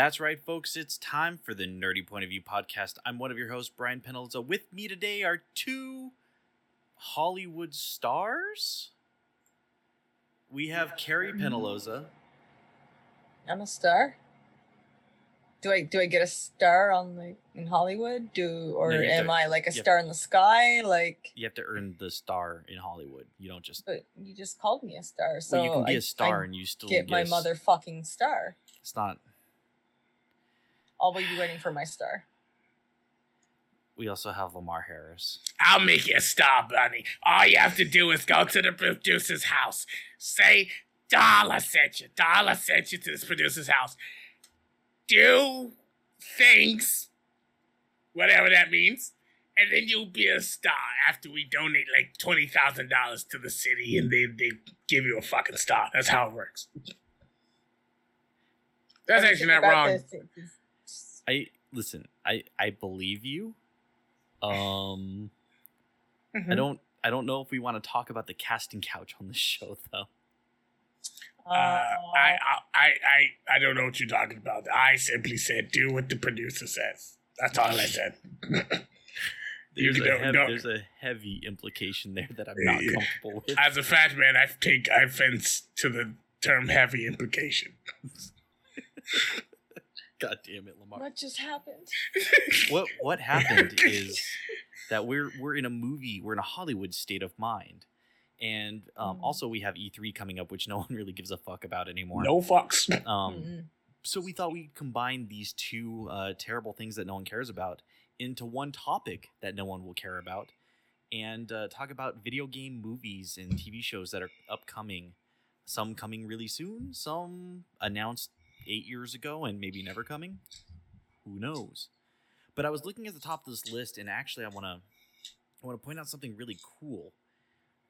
That's right, folks. It's time for the Nerdy Point of View podcast. I'm one of your hosts, Brian Penaloza. With me today are two Hollywood stars. We have Carrie mm. Penaloza. I'm a star. Do I do I get a star on like in Hollywood? Do or No, am to- I like a you have- star in the sky? Like, You have to earn the star in Hollywood. You don't just. but you just called me a star, so well, you can be I- a star I and you still get my motherfucking star. It's not. I'll be waiting for my star. We also have Lamar Harris. I'll make you a star, Bunny. All you have to do is go to the producer's house. Say, Darla sent you. Darla sent you to this producer's house. Do things, whatever that means, and then you'll be a star after we donate like $20,000 to the city and they, they give you a fucking star. That's how it works. That's actually not wrong. this is- I listen. I I believe you. Um, I Mhm. don't. I don't know if we want to talk about the casting couch on the show though. Uh, I, I, I, I, I don't know what you're talking about. I simply said, do what the producer says. That's all I said. There's a, don't- hev- there's a heavy implication there that I'm not Yeah. comfortable with. As a fat man, I take offense to the term heavy implication. God damn it, Lamar. what just happened? What what happened is that we're we're in a movie, we're in a Hollywood state of mind. And um, Mm. also we have E3 coming up, which no one really gives a fuck about anymore. no fucks. Um, Mm-mm. so we thought we'd combine these two uh, terrible things that no one cares about into one topic that no one will care about and uh, talk about video game movies and tv shows that are upcoming some coming really soon some announced eight years ago and maybe never coming? Who knows? But i was looking at the top of this list and actually i want to i want to point out something really cool.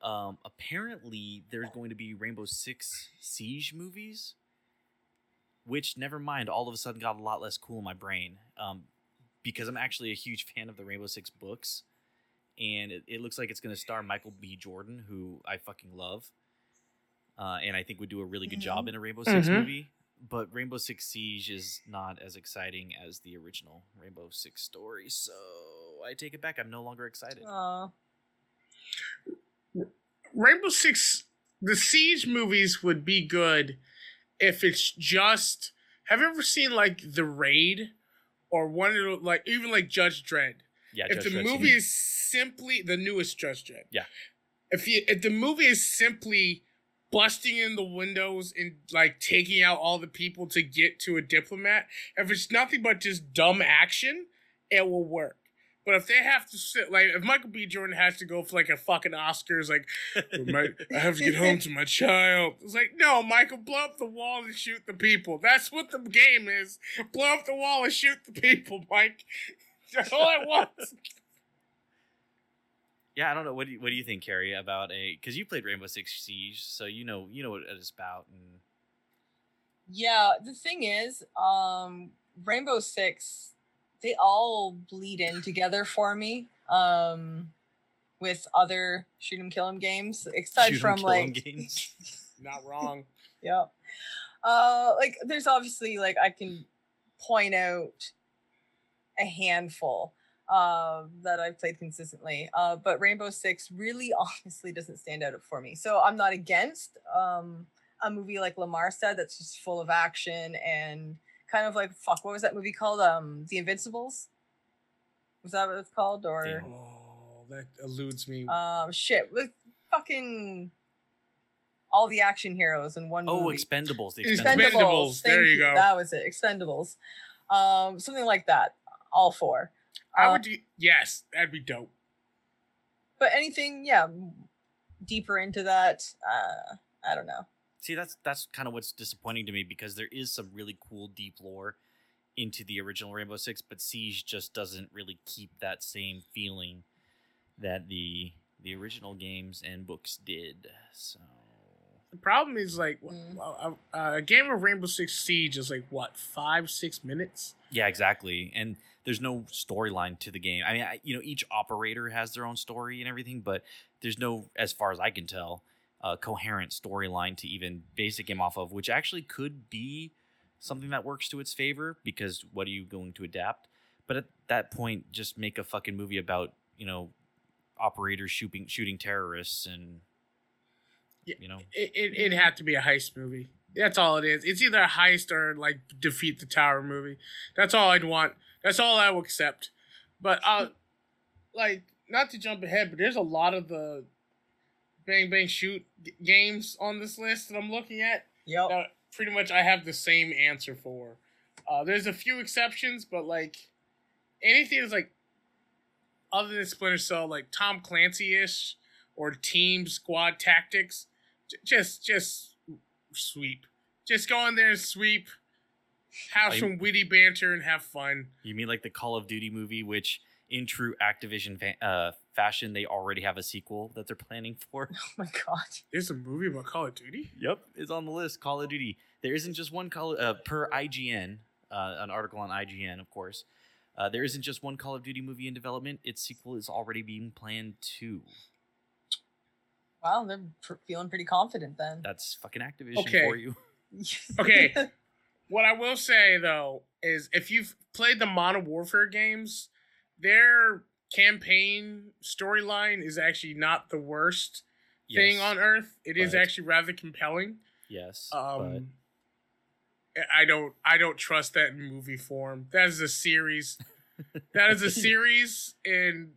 Um, apparently there's going to be rainbow six siege movies which never mind all of a sudden got a lot less cool in my brain um, because i'm actually a huge fan of the rainbow six books and it, it looks like it's going to star michael b. Jordan who i fucking love uh, and i think would do a really good job in a rainbow 6 Mhm. movie but rainbow six siege is not as exciting as the original rainbow six story so i take it back i'm no longer excited Aw. Rainbow Six, the Siege movies would be good if it's just. Have you ever seen like The Raid or one of the, like even like Judge Dredd? yeah if Judge the Dredd's- movie is simply the newest Judge Dredd. Yeah. If you if the movie is simply busting in the windows and like taking out all the people to get to a diplomat, if it's nothing but just dumb action, it will work. But if they have to sit like if Michael B. Jordan has to go for like a fucking Oscars, like oh, my, I have to get home to my child. It's like, no, Michael, blow up the wall and shoot the people. That's what the game is. Blow up the wall and shoot the people, Mike. That's all I want. Yeah i don't know what do you, what do you think carrie about a because you played rainbow six siege so you know you know what it's about and Yeah, the thing is, um, Rainbow Six, they all bleed in together for me. Um, with other shoot 'em kill 'em games, aside shoot 'em, from kill 'em like, games. Not wrong. yeah, uh, like there's obviously like I can point out a handful uh, that I've played consistently, uh, but Rainbow Six really honestly doesn't stand out for me. So I'm not against um, a movie like Lamar said that's just full of action and kind of like fuck. What was that movie called? Um, The Invincibles. Was that what it's called? Or Oh, that eludes me. um, shit with fucking all the action heroes in one oh movie. expendables the Expendables. expendables Expendables, there Thank you go. That was it. Expendables. Um, something like that. All four. I uh, would do. Yes, that'd be dope. But anything, yeah, deeper into that, uh, I don't know. See, that's that's kind of what's disappointing to me because there is some really cool deep lore into the original Rainbow Six, but Siege just doesn't really keep that same feeling that the the original games and books did. So The problem is like Mm. a, a, a game of Rainbow Six Siege is like what five six minutes. yeah, exactly. And there's no storyline to the game. I mean, I, you know, each operator has their own story and everything, but there's no, as far as I can tell, uh, coherent storyline to even base a game off of, which actually could be something that works to its favor because what are you going to adapt? But at that point, just make a fucking movie about you know operators shooting shooting terrorists and you know It, it it had to be a heist movie. That's all it is. It's either a heist or like defeat the tower movie. That's all I'd want. That's all I will accept. But uh, like not to jump ahead, but there's a lot of the bang bang shoot g- games on this list that I'm looking at. Yeah. pretty much I have the same answer for. Uh, there's a few exceptions, but like anything that's like other than Splinter Cell, like Tom Clancy ish or Team Squad Tactics, j- just just sweep. Just go in there and sweep. Have I- some witty banter and have fun. you mean like the Call of Duty movie, which in true Activision fa- uh, fashion, they already have a sequel that they're planning for. Oh my god. There's a movie about Call of Duty. Yep, it's on the list. Call of Duty. There isn't just one Call uh, per IGN, uh, an article on IGN, of course. Uh, there isn't just one Call of Duty movie in development. Its sequel is already being planned too. Wow, they're pr- feeling pretty confident then. That's fucking Activision Okay. for you. Okay. What I will say though is if you've played the Modern Warfare games, their campaign storyline is actually not the worst thing on earth. It is but- actually rather compelling. Yes, but Um I don't I don't trust that in movie form. That is a series. that is a series and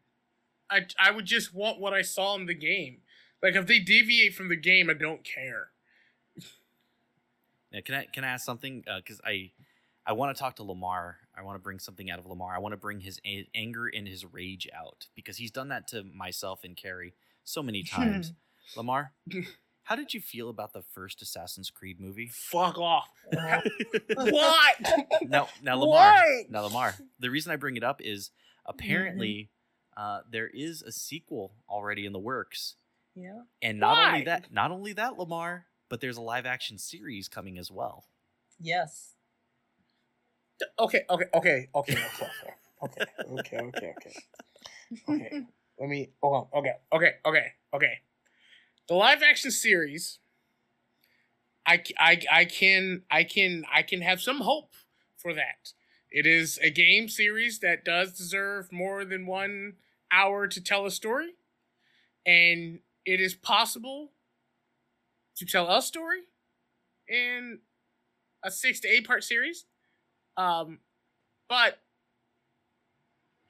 I I would just want what I saw in the game. Like if they deviate from the game, I don't care. Yeah, can I can I ask something? Because I I want to talk to Lamar. I want to bring something out of Lamar. I want to bring his a- anger and his rage out because he's done that to myself and Carrie so many times. Lamar, how did you feel about the first Assassin's Creed movie? Fuck off. Uh, what? Now, now Lamar, Why? now Lamar. The reason I bring it up is apparently Mm-hmm. uh, there is a sequel already in the works, yeah. and not only that, not only that, Lamar, but there's a live action series coming as well. Yes. Okay, okay, okay, okay, okay, okay, okay, okay, okay. Okay. Let me hold on. Okay, okay, okay, okay. The live action series, I, c- I, I can I can I can have some hope for that. It is a game series that does deserve more than one hour to tell a story, and it is possible to tell a story in a six to eight part series. Um, but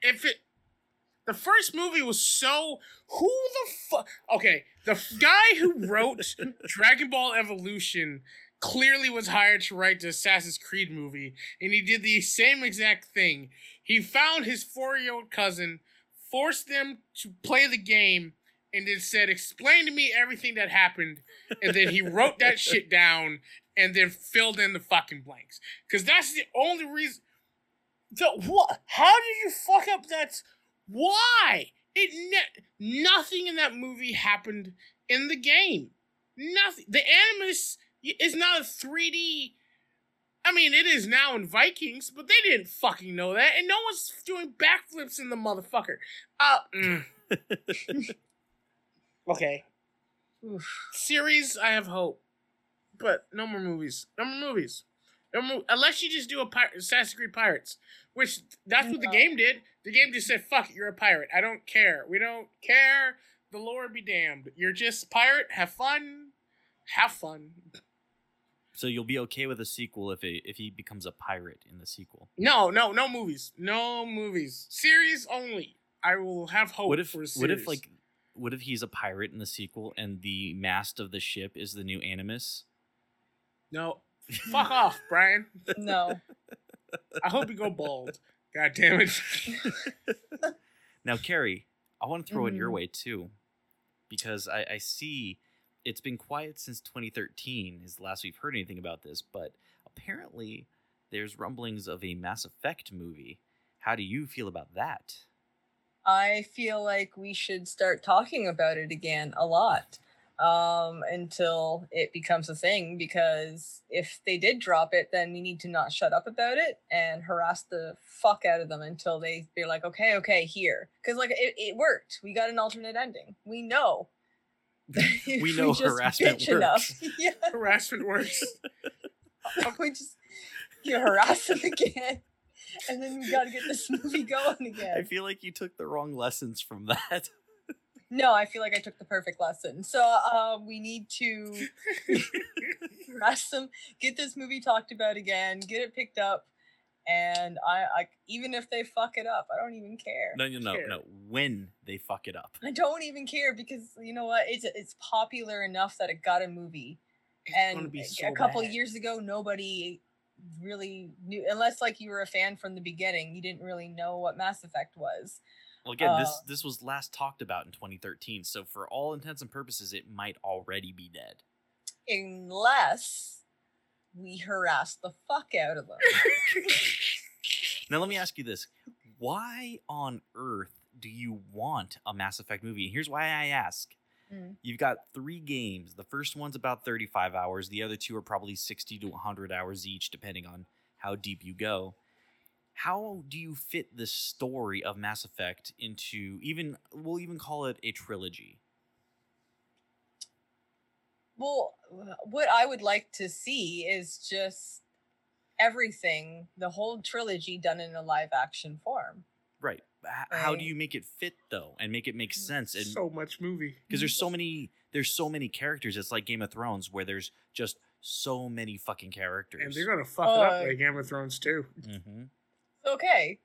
if it, the first movie was so who the fuck? Okay, the guy who wrote Dragon Ball Evolution clearly was hired to write the Assassin's Creed movie, and he did the same exact thing. He found his four-year-old cousin, forced them to play the game, and then said, "Explain to me everything that happened," and then he wrote that shit down and then filled in the fucking blanks. Because that's the only reason. The what? How did you fuck up that? Why? It ne- nothing in that movie happened in the game. Nothing. The Animus is not a 3D. I mean, it is now in Vikings, but they didn't fucking know that, and no one's doing backflips in the motherfucker. Uh, mm. okay. Oof. Series, I have hope, but no more movies. No more movies. No more, unless you just do a pir- Assassin's Creed Pirates, which that's what the game did. The game just said, "Fuck it, you're a pirate. I don't care. We don't care. The Lord be damned. You're just a pirate. Have fun. Have fun." So you'll be okay with a sequel if it, if he becomes a pirate in the sequel. No, no, no movies. No movies. Series only. I will have hope what if for a series. what if like what if he's a pirate in the sequel and the mast of the ship is the new Animus? no? Fuck off, Brian. No. I hope you go bald. God damn it. Now, Carrie, I want to throw it your Mhm. way too, because I, I see it's been quiet since 2013 is the last we've heard anything about this, but apparently there's rumblings of a Mass Effect movie. How do you feel about that? I feel like we should start talking about it again a lot um, until it becomes a thing. Because if they did drop it, then we need to not shut up about it and harass the fuck out of them until they be like, okay, okay, here. Because like it, it worked. We got an alternate ending. We know. We know just harassment bitch enough- works. yeah, Harassment works. we just you harass them again, and then we got to get this movie going again. I feel like you took the wrong lessons from that. No, I feel like I took the perfect lesson. So uh, we need to harass them, get this movie talked about again, get it picked up, and I, I even if they fuck it up, I don't even care. No, no, no, Care. no. When they fuck it up. I don't even care because you know what? It's it's popular enough that it got a movie. It's and be a- so a couple bad. years ago, nobody really knew unless like you were a fan from the beginning. You didn't really know what Mass Effect was. Well, again, this Uh, this was last talked about in 2013, so for all intents and purposes, it might already be dead. Unless we harass the fuck out of them. Now, let me ask you this: Why on earth do you want a Mass Effect movie? And here's why I ask: Mm. You've got three games. The first one's about 35 hours. The other two are probably 60 to 100 hours each, depending on how deep you go. How do you fit the story of Mass Effect into even? We'll even call it a trilogy. Well, what I would like to see is just everything, the whole trilogy done in a live action form. Right. H- How do you make it fit though, and make it make sense? And so much movie. because there's so many, there's so many characters. It's like Game of Thrones, where there's just so many fucking characters. And they're gonna fuck it up Uh, like Game of Thrones too. hmm Okay.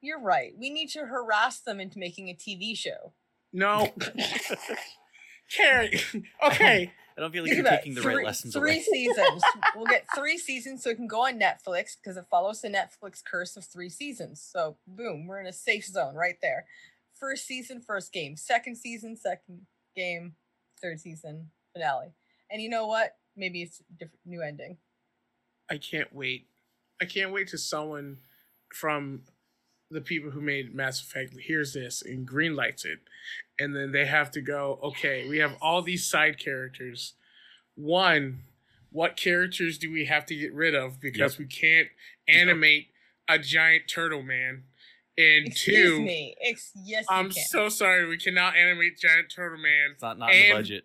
You're right. We need to harass them into making a TV show. No, Carrie. Okay, I don't feel like you're taking the three, right lessons Three away. seasons. we'll get three seasons so it can go on Netflix because it follows the Netflix curse of three seasons. So boom, we're in a safe zone right there. First season, first game. Second season, second game. Third season, finale. And you know what? Maybe it's a different new ending. I can't wait. I can't wait to someone from the people who made Mass Effect hears this and greenlights it, and then they have to go. Okay, we have all these side characters. One, what characters do we have to get rid of because we can't animate a giant turtle man? And Excuse two, me. Ex- yes, I'm so sorry we cannot animate giant turtle man. It's not not in the budget.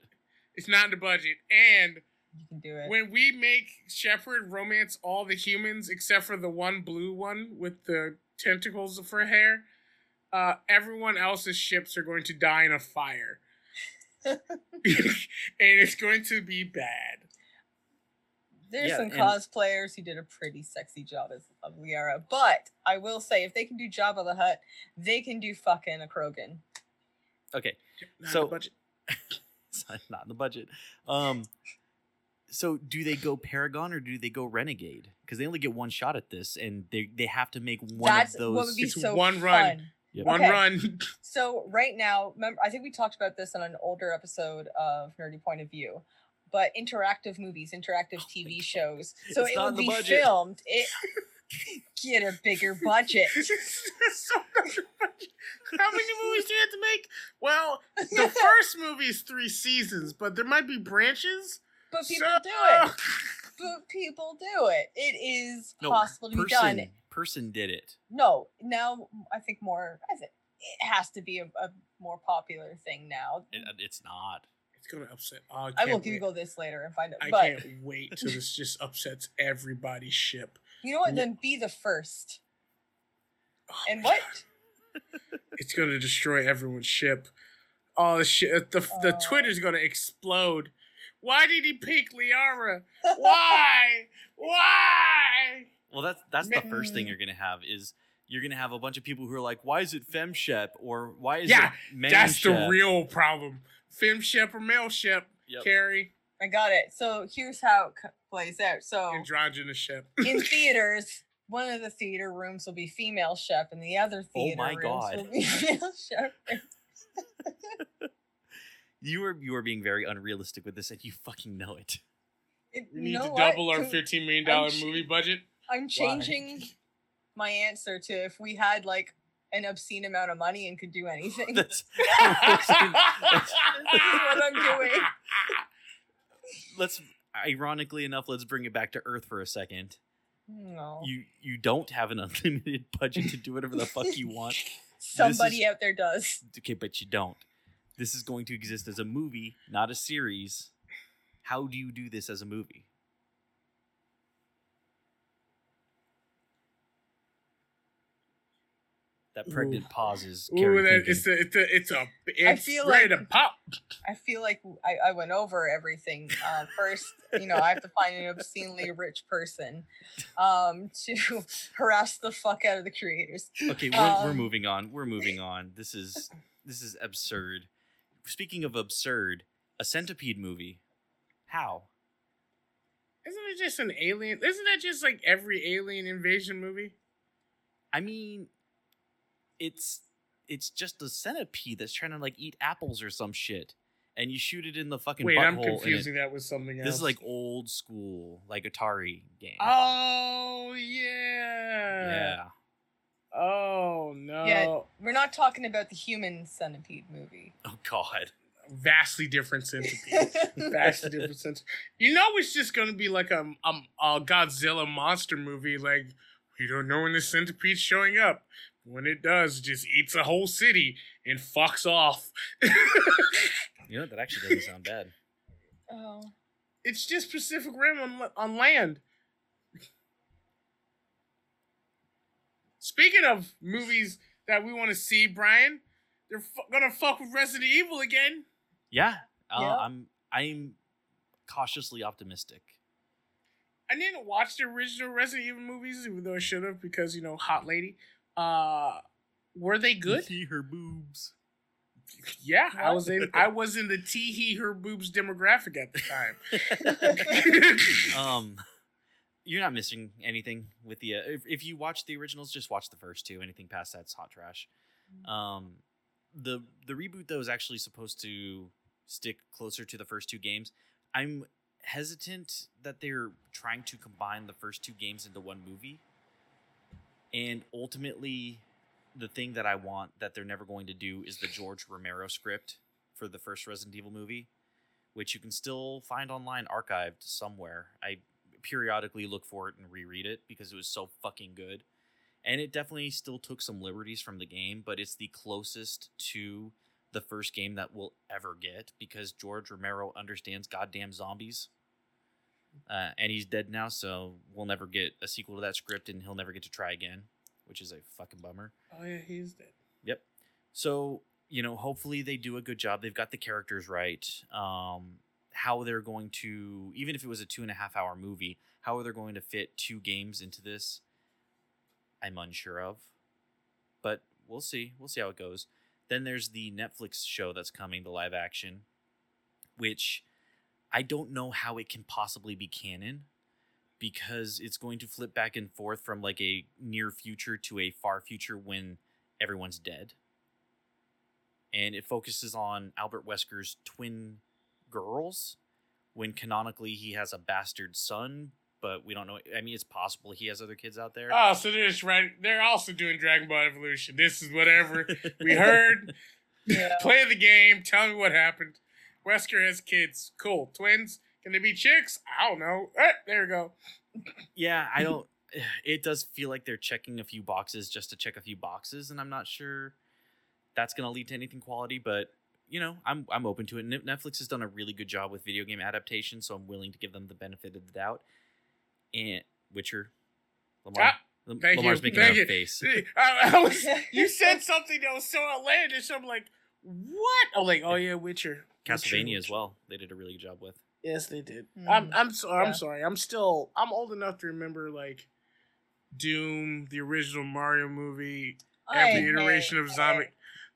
It's not in the budget. And you can do it. when we make Shepard romance all the humans except for the one blue one with the tentacles for hair, uh, everyone else's ships are going to die in a fire. and it's going to be bad. There's Yeah, some and- cosplayers who did a pretty sexy job as of Liara, but I will say if they can do Jabba the Hutt, they can do fucking a Krogan. Okay, Not So- budget. it's not- not in the budget. Um, so do they go Paragon or do they go Renegade? Because they only get one shot at this, and they they have to make one That's of those. what would be It's so one run. fun. Yep. One Okay. run. So right now, remember, I think we talked about this on an older episode of Nerdy Point of View, but interactive movies, interactive oh TV shows. So It's it not would be budget. filmed. It get a bigger budget. So much budget. How many movies do you have to make? Well, the first movie is three seasons, but there might be branches. But people So- do it. But people do it. It is no, possible to be person, done. Person did it. No, now I think more. I think it has to be a, a more popular thing now. it. Uh, it's not. It's gonna upset. Oh, I, I will. Google this later and find out. I but can't wait till this just upsets everybody's ship. you know what? Then be the first. Oh And what? God. It's gonna destroy everyone's ship. Oh, the shit! Uh, the the Oh. Twitter's gonna explode. Why did he pick Liara? Why? Why? Well, that's that's the first thing Mm. you're gonna have is you're gonna have a bunch of people who are like, why is it femshep or why is Yeah, it man That's the real problem. Fem ship or male ship? Yep. Carrie, I got it. So here's how it c- plays out. So androgynous ship. in theaters, one of the theater rooms will be female chef, and the other Oh theater my rooms God. will be male chef. You are you are being very unrealistic with this, and you fucking know it. It- We need know to what? double our fifteen million I'm ch- movie budget. I'm changing my answer to if we had like an obscene amount of money and could do anything. That's, this is what I'm doing. let's ironically enough, let's bring it back to Earth for a second. No. You you don't have an unlimited budget to do whatever the fuck you want. Somebody is- out there does. Okay, but you don't this is going to exist as a movie, not a series. How do you do this as a movie? That pregnant Ooh. pause is. Ooh, that, it's a, it's a, it's a, it's I feel ready like, to pop. I feel like I, I went over everything. Uh, first, you know, I have to find an obscenely rich person um, to harass the fuck out of the creators. Okay, we're, um, we're moving on. We're moving on. This is this is absurd. Speaking of absurd, a centipede movie. How? Isn't it just an alien? Isn't that just like every alien invasion movie? I mean, it's it's just a centipede that's trying to like eat apples or some shit, and you shoot it in the fucking Wait. I'm and it- confusing that with something else. This is like old school, like Atari game. Oh yeah. yeah. Oh no. Yeah. We're not talking about the human centipede movie. Oh God. Vastly different centipede. Vastly different sense. You know, it's just gonna be like a, a a Godzilla monster movie. Like we don't know when the centipede's showing up. When it does, it just eats a whole city and fucks off. You know that actually doesn't sound bad. oh. it's just Pacific Rim on, on land. Speaking of movies that we want to see, Brian, they're fu- gonna fuck with Resident Evil again. Yeah. Uh, Yeah. I'm I'm cautiously optimistic. I didn't watch the original Resident Evil movies, even though I should have, because you know, hot lady. Uh, were they good? See her boobs. yeah, I was in. I was in the tee her boobs demographic at the time. um you're not missing anything with the uh, if, if you watch the originals just watch the first two anything past that's hot trash. Um the the reboot though is actually supposed to stick closer to the first two games. I'm hesitant that they're trying to combine the first two games into one movie. And ultimately the thing that i want that they're never going to do is the george romero script for the first resident evil movie which you can still find online archived somewhere. I periodically look for it and reread it because it was so fucking good. And it definitely still took some liberties from the game, but it's the closest to the first game that we'll ever get because George Romero understands goddamn zombies. Uh, and he's dead now, so we'll never get a sequel to that script and he'll never get to try again, which is a fucking bummer. oh yeah, he's dead. Yep. So, you know, hopefully they do a good job. They've got the characters right. Um, how they're going to, even if it was a two and a half hour movie, how are they going to fit two games into this? I'm unsure of. But we'll see. We'll see how it goes. Then there's the Netflix show that's coming, the live action, which I don't know how it can possibly be canon because it's going to flip back and forth from like a near future to a far future when everyone's dead. And it focuses on Albert Wesker's twin girls when canonically he has a bastard son, but we don't know. I mean, it's possible he has other kids out there. Oh, so they're just right. They're also doing Dragon Ball Evolution. This is whatever we heard. Yeah. Play the game. Tell me what happened. Wesker has kids. Cool. Twins. Can they be chicks? I don't know. Eh, there we go. yeah, I don't. It does feel like they're checking a few boxes just to check a few boxes, and I'm not sure that's going to lead to anything quality. But you know, I'm I'm open to it. Netflix has done a really good job with video game adaptation, so I'm willing to give them the benefit of the doubt. And Witcher, Lamar, Ah, Lam- thank Lamar's you, making thank a you. face. I, I was, you said something that was so outlandish. I'm like, what? I'm like, oh yeah, Witcher. Witcher, Castlevania as well. They did a really good job with. Yes, they did. Mm. I'm I'm so, I'm sorry. I'm still I'm old enough to remember like Doom, the original Mario movie, every I iteration of hate zombie.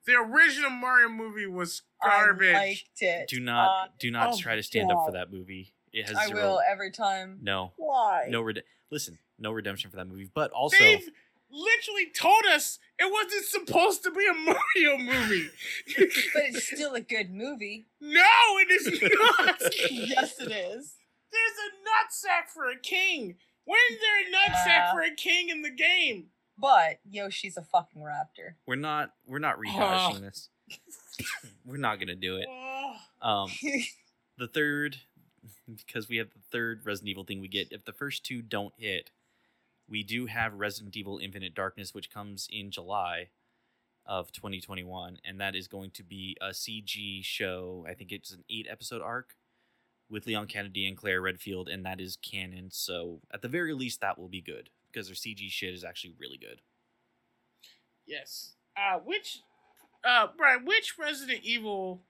It. The original Mario movie was garbage. I garbage. liked it. Do not Uh, do not oh try to stand up for that movie. It has I zero. will every time. No, Why? no red. Listen, no redemption for that movie. But also, They've literally told us it wasn't supposed to be a Mario movie. But it's still a good movie. no, it is not. yes, it is. There's a nutsack for a king. When's there a nutsack Yeah. for a king in the game? But Yoshi's a fucking raptor. we're not we're not rehashing this. we're not gonna do it. Um, the third, because we have the third Resident Evil thing we get. If the first two don't hit, we do have Resident Evil Infinite Darkness, which comes in July of 2021, and that is going to be a CG show. I think it's an eight episode arc with Leon Kennedy and Claire Redfield, and that is canon. So at the very least, that will be good because their CG shit is actually really good. Yes. Uh, which, uh, Brian, which Resident Evil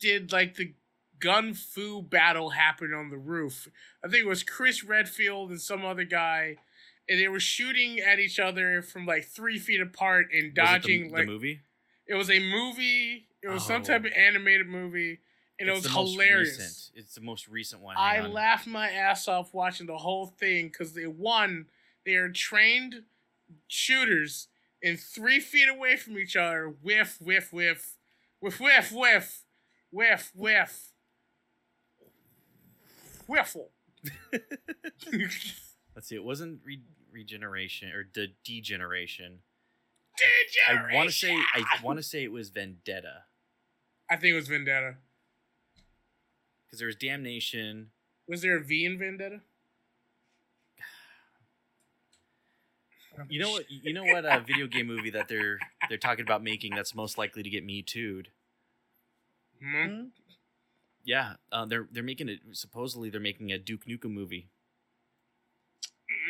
did like the gun fu battle happen on the roof? I think it was Chris Redfield and some other guy, and they were shooting at each other from like three feet apart and it dodging the, like the movie. it was a movie. It was some Oh. type of animated movie, and It's it was the most hilarious. recent- It's the most recent one. I on. laughed my ass off watching the whole thing because they one, they are trained shooters and three feet away from each other. Whiff, whiff, whiff, whiff, whiff, whiff, whiff, whiff, whiffle. Let's see. It wasn't re- regeneration or de- degeneration. Degeneration. I want to say. I want to say it was Vendetta I think it was Vendetta. because there was Damnation. Was there a V in Vendetta? You know what? You know what? uh, video game movie that they're they're talking about making that's most likely to get me too'd. Hmm? Hmm? Yeah, uh, they're they're making it. Supposedly, they're making a Duke Nukem movie.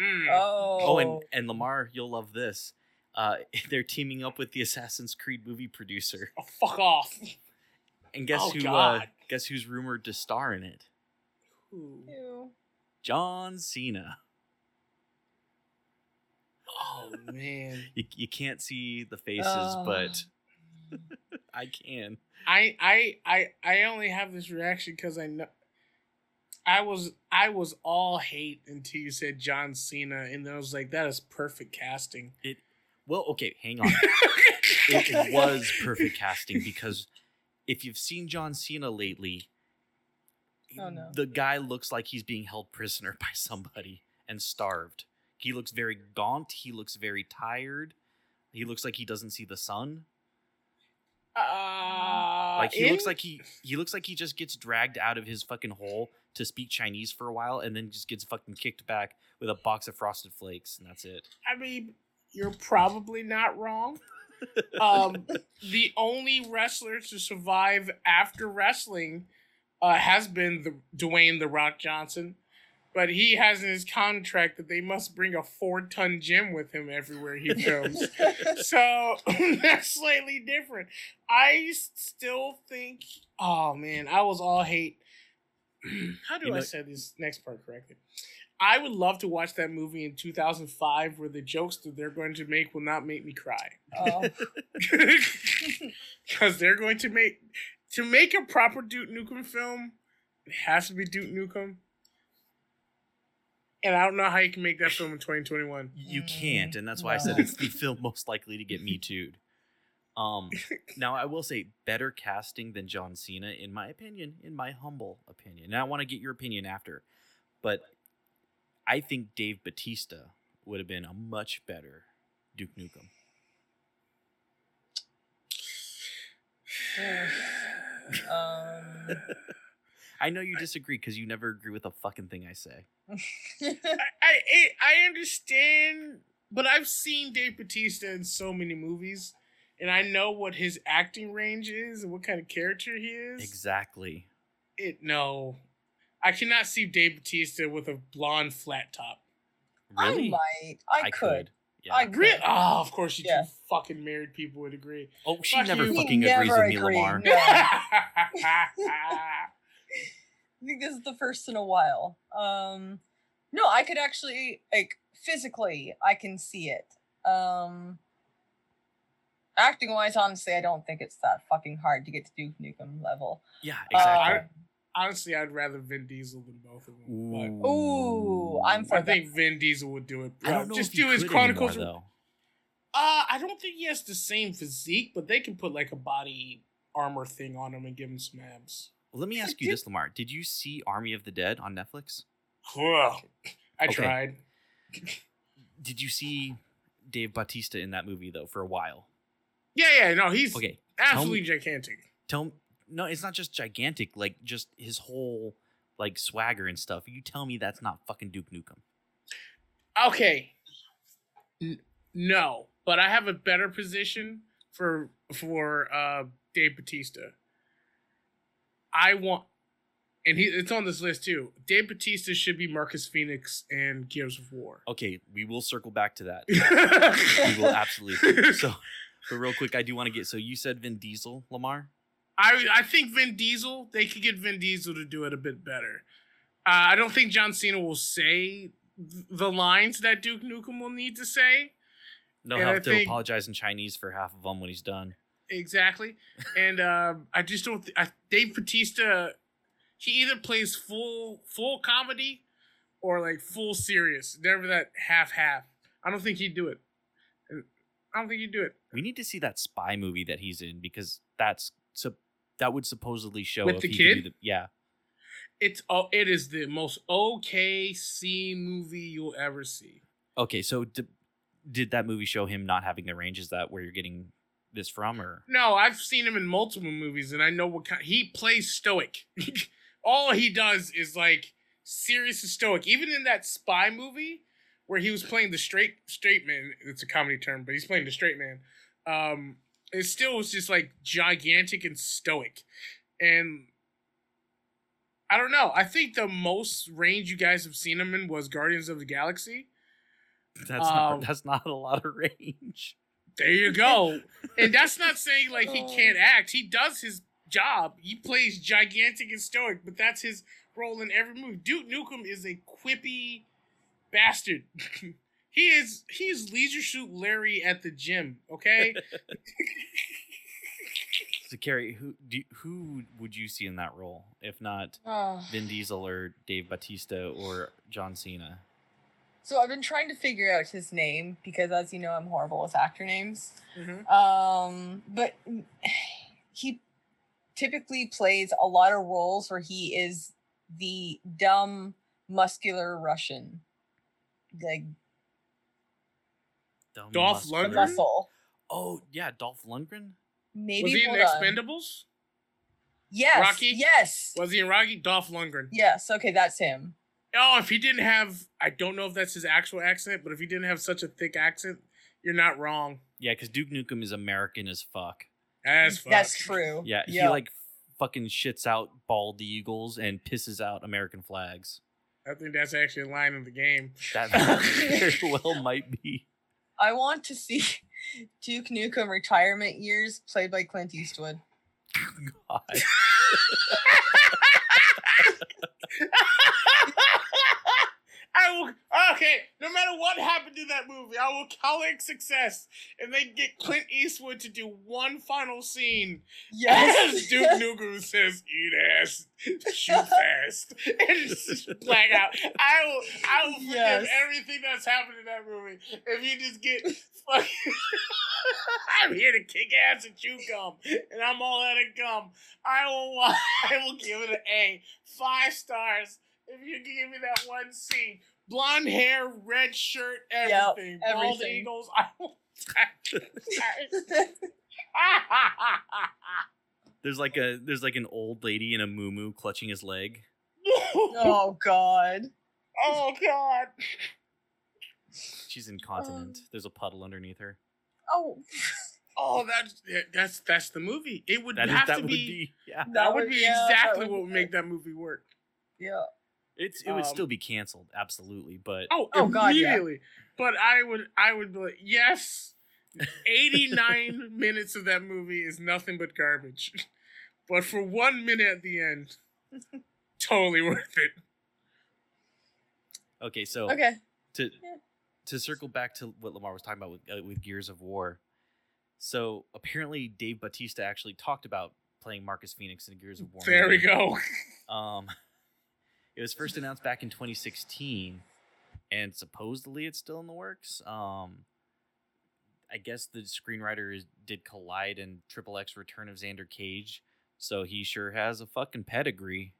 Mm. Oh. Oh, and and Lamar, you'll love this. Uh, they're teaming up with the Assassin's Creed movie producer, Oh, fuck off. and guess Oh, who? Uh, guess who's rumored to star in it? Ooh. Ew. John Cena. Oh man. You, you can't see the faces, Oh. but I can. I I I I only have this reaction because I know I was I was all hate until you said John Cena, and then I was like, that is perfect casting. It Well, okay, hang on. it, it was perfect casting because if you've seen John Cena lately, Oh, no. the guy looks like he's being held prisoner by somebody and starved. He looks very gaunt. He looks very tired. He looks like he doesn't see the sun. Uh, Like he looks like he he looks like he just gets dragged out of his fucking hole to speak Chinese for a while and then just gets fucking kicked back with a box of frosted flakes and that's it. I mean, you're probably not wrong. Um, the only wrestler to survive after wrestling uh, has been the Dwayne the Rock Johnson, but he has in his contract that they must bring a four ton gym with him everywhere he films. so that's slightly different. I still think. Oh man, I was all hate. How do You I say this next part correctly? I would love to watch that movie in 2005 where the jokes that they're going to make will not make me cry. oh. Because they're going to make to make a proper Duke Nukem film, it has to be Duke Nukem. And I don't know how you can make that film in 2021. You can't, and that's why I said it's the film most likely to get me too'd. Um, now I will say better casting than John Cena, in my opinion, in my humble opinion. And I want to get your opinion after, but I think Dave Batista would have been a much better Duke Nukem. um, I know you disagree because you never agree with a fucking thing I say. I, I I understand, but I've seen Dave Batista in so many movies, and I know what his acting range is and what kind of character he is. Exactly. It no, I cannot see Dave Batista with a blonde flat top. Really? I might. I, could. Yeah. I could. Really? Oh, of course you Yeah. two fucking married people would agree. oh, she Fuck never you. We fucking agrees never with me, agree. Lamar. No. I think this is the first in a while. Um, no, I could actually like physically, I can see it. Um, acting wise, honestly, I don't think it's that fucking hard to get to Duke Nukem level. Yeah, exactly. Um, Honestly, I'd rather Vin Diesel than both of them. But Ooh, I'm for I that. think Vin Diesel would do it. I don't know Just if you do his could anymore, Chronicles. though. Uh, I don't think he has the same physique, but they can put like a body armor thing on him and give him some abs. Let me ask you this, Lamar. Did you see Army of the Dead on Netflix? I Okay. tried. Did you see Dave Bautista in that movie though for a while? Yeah, yeah, no, he's Okay, absolutely gigantic. tell me. No, it's not just gigantic. Like just his whole like swagger and stuff. You tell me that's not fucking Duke Nukem. Okay. N- no, but I have a better position for for uh Dave Batista. I want and he it's on this list too. Dave Batista should be Marcus Phoenix and Gears of War. Okay, we will circle back to that. we will absolutely. So, but real quick, I do want to get. So you said Vin Diesel, Lamar. I I think Vin Diesel. They could get Vin Diesel to do it a bit better. Uh, I don't think John Cena will say th- the lines that Duke Nukem will need to say. No, And have I to think- apologize in Chinese for half of them when he's done. Exactly. And uh, I just don't. Th- I, Dave Batista, he either plays full full comedy or like full serious. Never that half half. I don't think he'd do it. I don't think he'd do it. We need to see that spy movie that he's in because that's so that would supposedly show With if the he kid? the, yeah. It's oh, it is the most okay C movie you'll ever see. Okay, so d- did that movie show him not having the range? Is that where you're getting this from, or No, I've seen him in multiple movies, and I know what kind. He plays stoic. All he does is like serious and stoic. Even in that spy movie where he was playing the straight straight man, it's a comedy term, but he's playing the straight man. Um, it still was just like gigantic and stoic, and I don't know. I think the most range you guys have seen him in was Guardians of the Galaxy. that's Um, not that's not a lot of range. There you go. and that's not saying like he can't oh. act. He does his job. He plays gigantic and stoic, but that's his role in every movie. Duke Nukem is a quippy bastard. he is he's leisure suit Larry at the gym, okay? So Carrie, who do, who would you see in that role if not Oh. Vin Diesel or Dave Batista or John Cena? So I've been trying to figure out his name because, as you know, I'm horrible with actor names. Mhm. Um, but he typically plays a lot of roles where he is the dumb, muscular Russian, like Dumb Dolph muscular- Lundgren? muscle. Oh yeah, Dolph Lundgren. Maybe Was he in hold on. Expendables? Yes. Rocky? Yes. Was he in Rocky? Dolph Lundgren. Yes. Okay, that's him. Oh, if he didn't have I don't know if that's his actual accent, but if he didn't have such a thick accent, you're not wrong. Yeah, because Duke Nukem is American as fuck. As fuck. That's true. Yeah, he like fucking shits out bald eagles and pisses out American flags. I think that's actually a line in the game. That very well might be. I want to see Duke Nukem retirement years played by Clint Eastwood. God. I will okay. No matter what happened in that movie, I will call it success. And they get Clint Eastwood to do one final scene Yes. as. Duke Nukem says, "Eat ass, shoot fast," and just black out. I will, I will forgive Yes. everything that's happened in that movie if you just get fucking. I'm here to kick ass and chew gum, and I'm all out of gum. I will, I will give it an A, five stars. If you can give me that one scene, blonde hair, red shirt, everything, bald everything. eagles, I will. There's like a there's like an old lady in a moo clutching his leg. oh God. Oh God! She's incontinent. Um. There's a puddle underneath her. Oh, Oh, that's that's that's the movie. It would That is have that to would be, be yeah. that would be yeah, exactly would what would make that movie work. Yeah. It's it would Um, still be canceled, absolutely. But Oh, Oh, God, yeah. immediately. But I would I would be like, yes. 89 minutes of that movie is nothing but garbage. But for one minute at the end, totally worth it. okay, so Okay. to to circle back to what Lamar was talking about with uh, with Gears of War. So apparently, Dave Batista actually talked about playing Marcus Phoenix in Gears of War. There we go. Um, it was first announced back in 2016, and supposedly it's still in the works. Um, I guess the screenwriter is, did collide in Triple X Return of Xander Cage, so he sure has a fucking pedigree.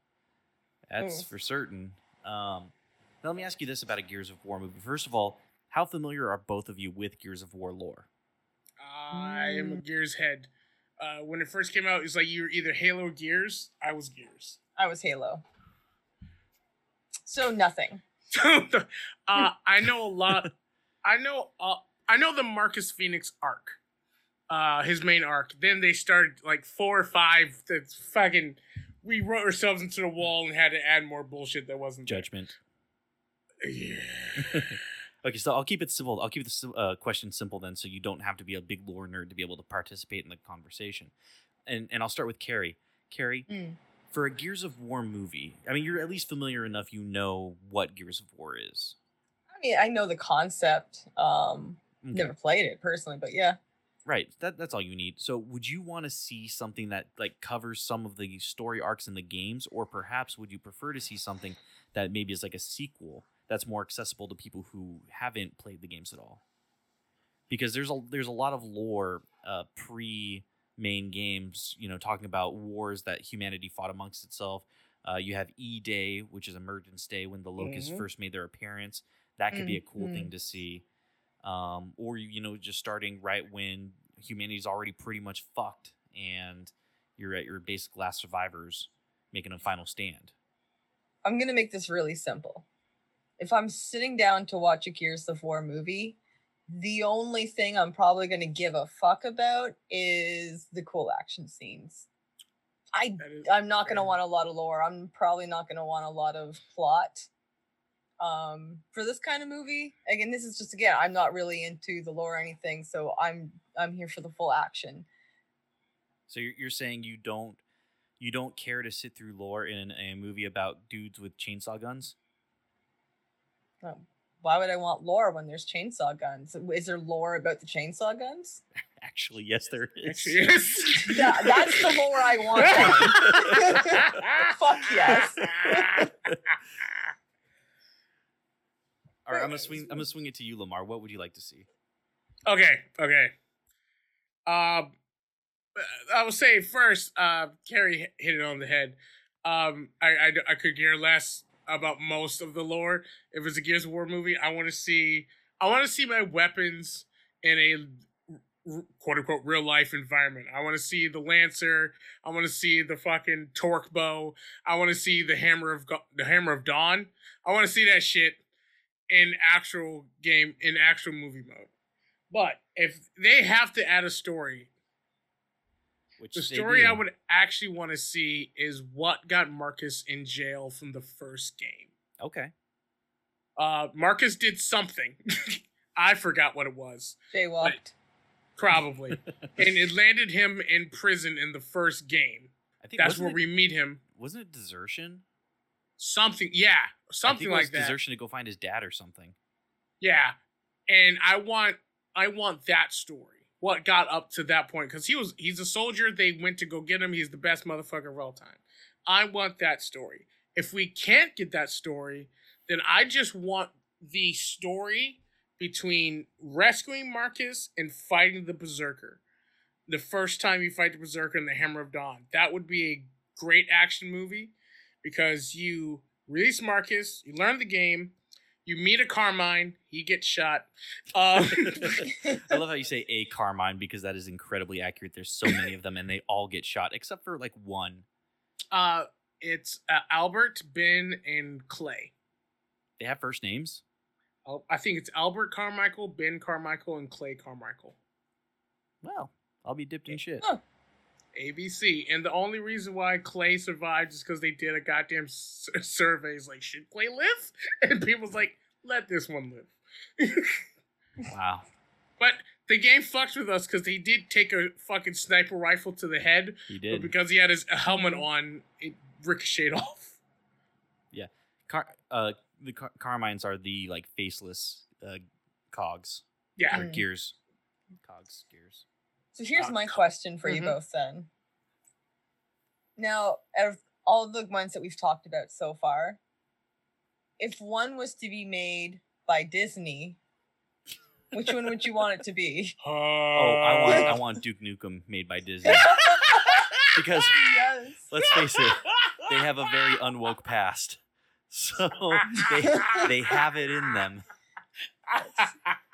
That's Mm. for certain. Um, now let me ask you this about a Gears of War movie. First of all, how familiar are both of you with Gears of War lore? I am a Mm. Gears head. Uh, when it first came out, it's like you were either Halo or Gears. I was Gears. I was Halo. So nothing. uh, I know a lot. I know. Uh, I know the Marcus Phoenix arc, uh, his main arc. Then they started like four or five. That's fucking we wrote ourselves into the wall and had to add more bullshit that wasn't there. Judgment. Yeah. Okay, so I'll keep it simple. I'll keep the sim- uh, question simple then, so you don't have to be a big lore nerd to be able to participate in the conversation. And and I'll start with Carrie. Carrie, Mm. For a Gears of War movie, I mean, you're at least familiar enough. You know what Gears of War is. I mean, I know the concept. Um, Okay. never played it personally, but yeah. Right. That that's all you need. So would you want to see something that like covers some of the story arcs in the games or perhaps would you prefer to see something that maybe is like a sequel that's more accessible to people who haven't played the games at all? Because there's a there's a lot of lore uh pre main games, you know, talking about wars that humanity fought amongst itself. Uh, you have E Day, which is Emergence Day when the locusts Mhm. first made their appearance. That could be a cool Mhm. thing to see um, or you know just starting right when humanity's already pretty much fucked and you're at your basic last survivors making a final stand I'm gonna make this really simple. If I'm sitting down to watch a Gears of War movie, the only thing I'm probably gonna give a fuck about is the cool action scenes. I That is I'm not gonna fair. want a lot of lore. I'm probably not gonna want a lot of plot. Um, for this kind of movie, again, this is just again, I'm not really into the lore or anything, so I'm I'm here for the full action. so you're, you're saying you don't you don't care to sit through lore in a movie about dudes with chainsaw guns Why would I want lore when there's chainsaw guns? Is there lore about the chainsaw guns? actually yes there is Actually, yes. Yeah, that's the lore I want. then. Fuck yes. all right i'm gonna swing i'm gonna swing it to you lemar what would you like to see Okay, okay. Um, I will say first, uh, Carrie hit it on the head. Um, I, I, I could care less about most of the lore. If it's a Gears of War movie, I want to see I want to see my weapons in a quote unquote real life environment. I want to see the lancer. I want to see the fucking torque bow. I want to see the hammer of the hammer of dawn. I want to see that shit in actual game in actual movie mode. But if they have to add a story, which the story I would actually want to see is what got Marcus in jail from the first game. okay Uh, Marcus did something. I forgot what it was, Jaywalked. probably, and it landed him in prison in the first game. i think That's where it, we meet him. wasn't it desertion Something, yeah, I think something it was like that. desertion to go find his dad or something Yeah, and I want, I want that story. What got up to that point? Because he was, he's a soldier. They went to go get him. He's the best motherfucker of all time. I want that story. If we can't get that story, then I just want the story between rescuing Marcus and fighting the Berserker. The first time you fight the Berserker in the Hammer of Dawn. That would be a great action movie because you release Marcus, you learn the game, you meet a Carmine, he gets shot. Um, I love how you say a Carmine because that is incredibly accurate. There's so many of them, and they all get shot except for like one. uh, it's uh, Albert, Ben, and Clay. They have first names. Al- I think it's Albert Carmichael, Ben Carmichael, and Clay Carmichael. Well, I'll be dipped in shit. Huh. ABC. And the only reason why Clay survived is because they did a goddamn s- surveys like, should Clay live? And people's like, let this one live. Wow. but the game fucked with us because he did take a fucking sniper rifle to the head, He but did. because he had his helmet on, it ricocheted off. Yeah. Car- uh, the car- Carmines are the like faceless uh, cogs Yeah. or gears. Cogs, gears. So here's my question for you Mhm. both then. Now, out of all of the ones that we've talked about so far, if one was to be made by Disney, which one would you want it to be? Oh, Oh, I want I want Duke Nukem made by Disney because yes. let's face it, they have a very unwoke past, so they they have it in them.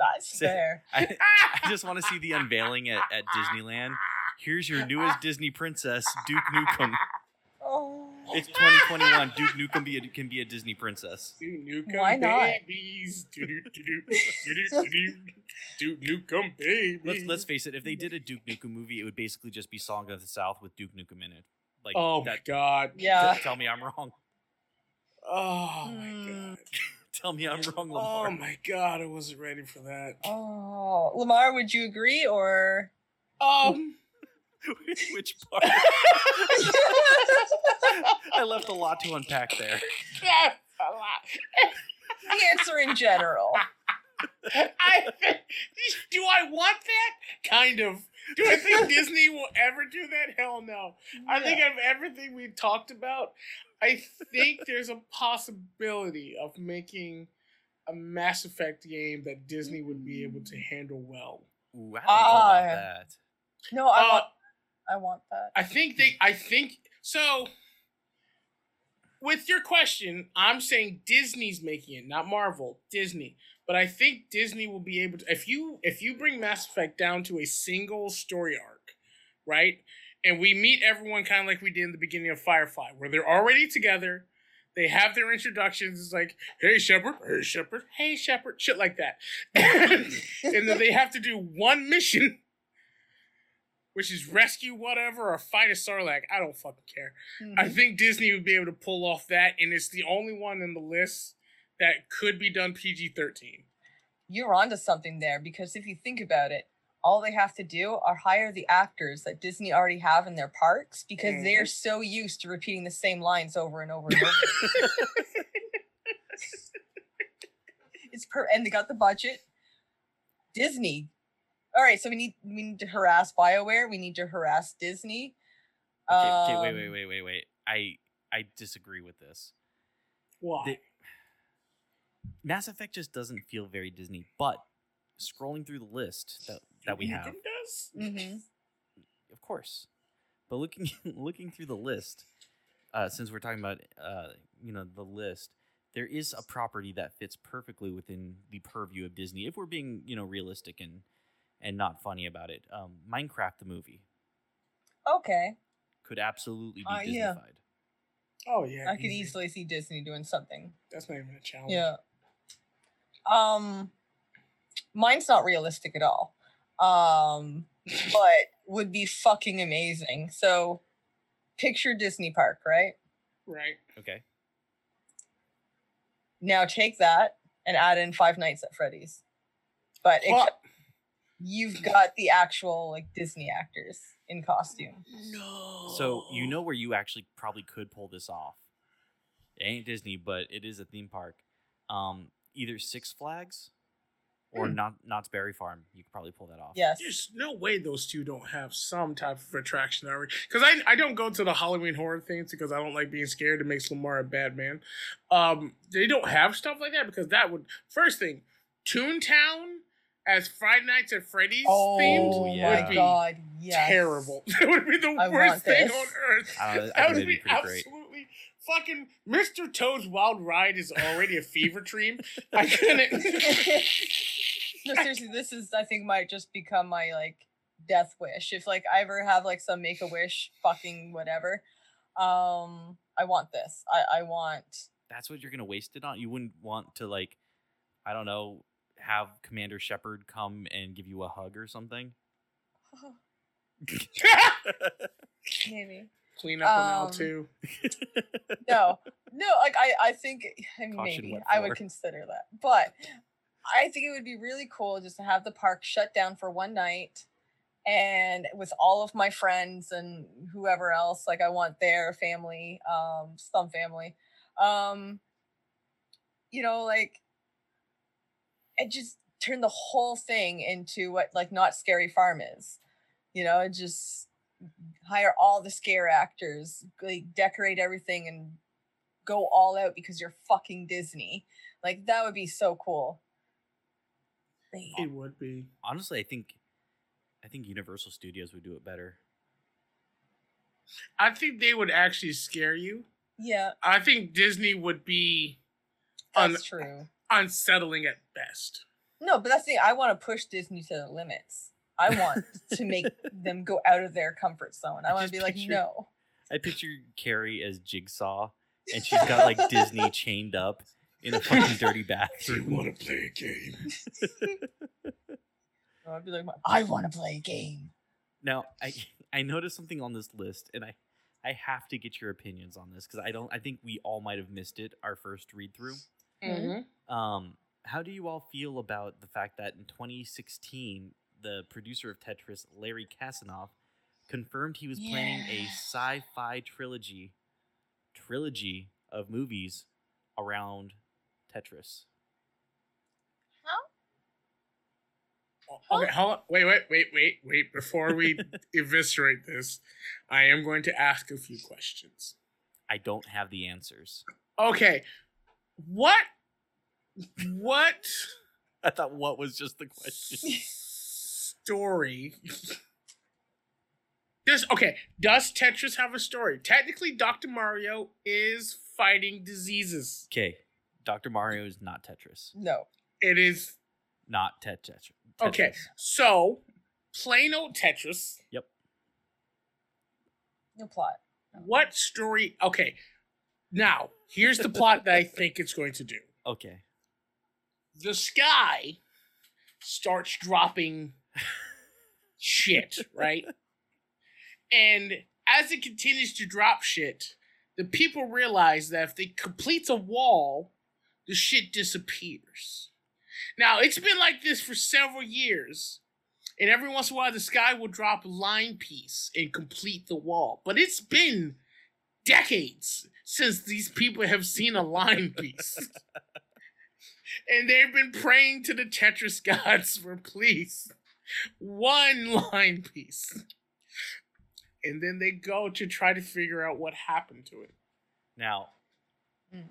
That's Say- fair. I, I just want to see the unveiling at, at Disneyland. Here's your newest Disney princess, Duke Nukem. Oh. It's 2021. Duke Nukem be a, can be a Disney princess. Duke Nukem Why not? babies. Duke Nukem babies. Let's let's face it. If they did a Duke Nukem movie, it would basically just be Song of the South with Duke Nukem in it. Like, oh my that, god. Yeah. Tell me I'm wrong. Oh my god. Hmm. Tell me I'm wrong, Lemar. Oh my god, I wasn't ready for that. Oh, Lemar, would you agree or? Um Which part? I left a lot to unpack there. yeah, a lot. the answer in general. I do I want that? Kind of. Do I think Disney will ever do that? Hell no. I think of everything we've talked about, I think there's a possibility of making a Mass Effect game that Disney would be able to handle well. Ooh, I don't know Ah. about that. No, I Uh, want. I want that. I think they. I think so. With your question, I'm saying Disney's making it, not Marvel. Disney, but I think Disney will be able to. If you if you bring Mass Effect down to a single story arc, right, and we meet everyone kind of like we did in the beginning of Firefly, where they're already together. They have their introductions. It's like, hey Shepard, hey Shepard, hey Shepard, shit like that, and then they have to do one mission which is rescue whatever or fight a Sarlacc. I don't fucking care. I Mhm. think Disney would be able to pull off that, and it's the only one in the list that could be done PG thirteen. You're onto something there because if you think about it, all they have to do are hire the actors that Disney already have in their parks because they're so used to repeating the same lines over and over and over. it's per and they got the budget. Disney. All right, so we need we need to harass BioWare. We need to harass Disney. Okay, okay, wait, wait, Um, wait, wait, wait. I I disagree with this. Why? The- Mass Effect just doesn't feel very Disney, but scrolling through the list that, that we have, Anthem does. Mhm. of course. But looking looking through the list, uh, since we're talking about uh, you know the list, there is a property that fits perfectly within the purview of Disney. If we're being you know realistic and and not funny about it, um, Minecraft the movie Okay, could absolutely be Uh, yeah. Oh yeah, I could easily see Disney doing something. That's not even a challenge. Yeah. Um, mine's not realistic at all. Um, but would be fucking amazing. So, picture Disney Park, right? Right. Okay. Now take that and add in Five Nights at Freddy's. But Well, you've got the actual like Disney actors in costume. no. So you know where you actually probably could pull this off. It ain't Disney, but it is a theme park. Um, either Six Flags or Hmm. Not Knott's Berry Farm. You could probably pull that off. Yes. There's no way those two don't have some type of attraction already. Because I, I don't go to the Halloween horror things because I don't like being scared. It makes Lemar a bad man. Um, they don't have stuff like that because that would first thing, Toontown as Friday Nights at Freddy's Oh themed yeah. my would be god, yes. terrible. That would be the I worst thing on earth. I, I that think would be, be pretty great. absolutely fucking Mr. Toad's Wild Ride is already a fever dream. I couldn't. no, seriously, this is I think might just become my like death wish. If like I ever have like some make a wish fucking whatever, um, I want this. I I want. That's what you're gonna waste it on. You wouldn't want to like, I don't know, have Commander Shepard come and give you a hug or something. Maybe Clean up on L Um, two. no, no. Like I, I think Caution maybe I would consider that, but I think it would be really cool just to have the park shut down for one night, and with all of my friends and whoever else. Like I want their family, um, some family, um, you know, like it just turn the whole thing into what like Knott's Scary Farm is. You know, just hire all the scare actors, like decorate everything and go all out because you're fucking Disney. Like that would be so cool. Like, It would be. Honestly, I think, I think Universal Studios would do it better. I think they would actually scare you. Yeah, I think Disney would be Un- that's true. unsettling at best. No, but that's the thing. I want to push Disney to the limits. I want to make them go out of their comfort zone. I I want to be like, no. I picture Carrie as Jigsaw, and she's got like Disney chained up in a fucking dirty bathroom. Do you want to play a game? I'd be like, I want to play a game. Now, I I noticed something on this list, and I I have to get your opinions on this because I don't. I think we all might have missed it our first read through. Mm-hmm. Um, how do you all feel about the fact that in 2016, the producer of Tetris, Larry Kasanoff, confirmed he was planning a sci-fi trilogy, trilogy of movies around Tetris? Okay, hold on. Wait, wait, wait, wait, wait. Before we eviscerate this, I am going to ask a few questions. I don't have the answers. Okay, what, what I thought what was just the question. story? Does okay? Does Tetris have a story? Technically, Doctor Mario is fighting diseases. Okay, Dr. Mario is not Tetris. No. It is Not Tet Tetris. okay. So, plain old Tetris. Yep. No plot. What story? Okay, now here's the plot that I think it's going to do. Okay. the sky starts dropping shit, right? And as it continues to drop shit, the people realize that if they complete a wall, the shit disappears. Now, it's been like this for several years. And every once in a while, the sky will drop a line piece and complete the wall. But it's been decades since these people have seen a line piece and they've been praying to the Tetris gods for please one line piece. And then they go to try to figure out what happened to it. Now, Mm.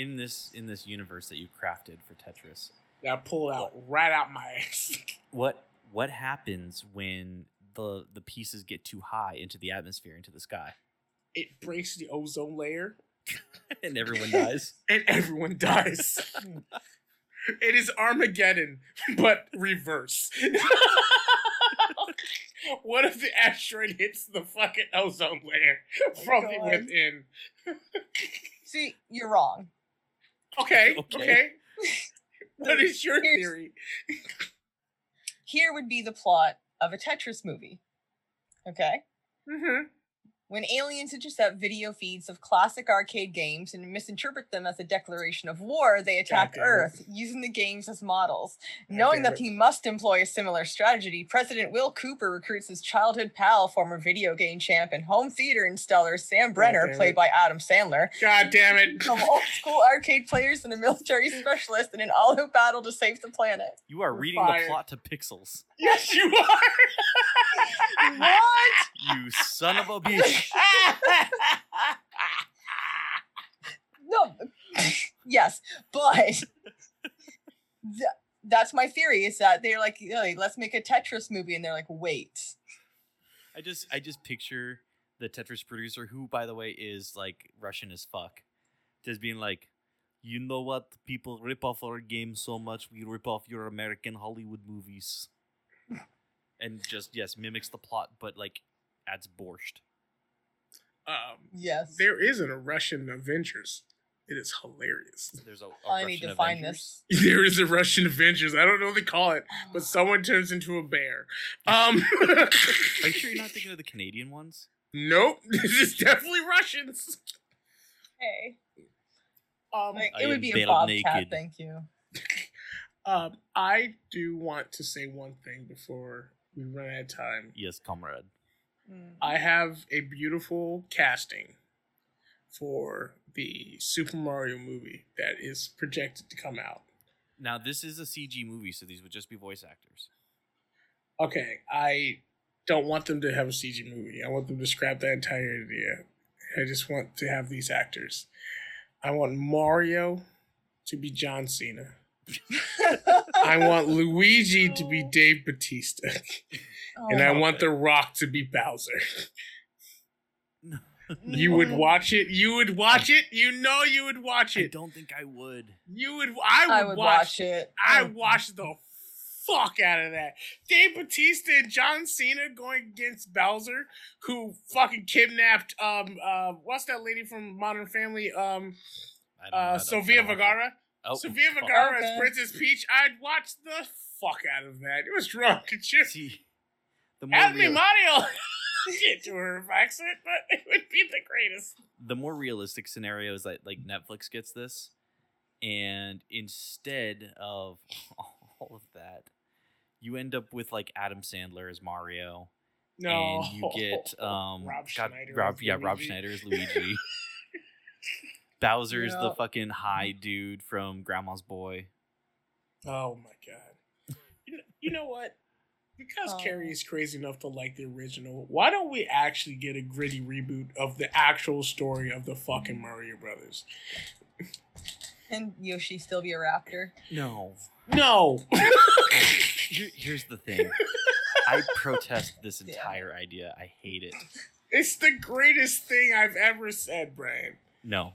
In this in this universe that you crafted for Tetris, That I pulled out right out my ass. what what happens when the the pieces get too high into the atmosphere, into the sky, It breaks the ozone layer and everyone dies? and everyone dies. it is Armageddon, but reverse. what if the asteroid hits the fucking ozone layer oh from the within? See, you're wrong. Okay, Okay. okay. What is your Here's- theory? Here would be the plot of a Tetris movie. Okay? Mm-hmm. When aliens intercept video feeds of classic arcade games and misinterpret them as a declaration of war, they attack damn it. Earth using the games as models. God Knowing that it. he must employ a similar strategy, President Will Cooper recruits his childhood pal, former video game champ and home theater installer Sam Brenner, played it. by Adam Sandler, God damn it. from old school arcade players and a military specialist in an all-out battle to save the planet. You are reading fired. the plot to pixels. Yes, you are. What? You son of a bitch. No. yes, but th- that's my theory. Is that they're like, "Hey, let's make a Tetris movie, and they're like, wait. I just I just picture the Tetris producer, who by the way is like Russian as fuck, just being like, you know what? People rip off our game so much, we rip off your American Hollywood movies, and just yes, mimics the plot, but like adds borscht. um, Yes. there isn't a Russian Avengers. It is hilarious. There's a, a I need Russian to find Avengers. this. There is a Russian Avengers. I don't know what they call it, but someone turns into a bear. Um, Are you sure you're not thinking of the Canadian ones? nope, this is definitely Russians. Hey, Um, like, it would be a built bobcat. naked. Thank you. um, I do want to say one thing before we run out of time. Yes, comrade. Mm. I have a beautiful casting for the Super Mario movie that is projected to come out. Now this is a CG movie, so these would just be voice actors. Okay, I don't want them to have a CG movie. I want them to scrap that entire idea. I just want to have these actors. I want Mario to be John Cena. I want Luigi to be Dave Batista. and I Oh, want The Rock to be Bowser. Mm. You would watch it. You would watch it. You know you would watch it. I don't think I would. You would. I would, I would watch. watch it. I Oh, watched the fuck out of that. Dave Batista and John Cena going against Bowser, who fucking kidnapped um uh what's that lady from Modern Family um I don't know. I uh Sofia I don't Vergara. It. Oh, Sofia fuck. Vergara as Okay. Princess Peach. I'd watch the fuck out of that. It was drunk. It's just See, the more have me Mario. can't do a herb accent, but it would be the greatest. the more realistic scenario is that like Netflix gets this, and instead of all of that, you end up with like Adam Sandler as Mario, No, and you get um Rob God- Schneider. Rob, yeah, Rob Schneider as Luigi. Bowser's the fucking high dude from Grandma's Boy. Oh my god. You know, you know what? Because Oh. Carrie is crazy enough to like the original, why don't we actually get a gritty reboot of the actual story of the fucking mm-hmm. Mario Brothers? And Yoshi still be a raptor. No. No. Here, here's the thing. I protest this Yeah. entire idea. I hate it. it's the greatest thing I've ever said, Brian. No.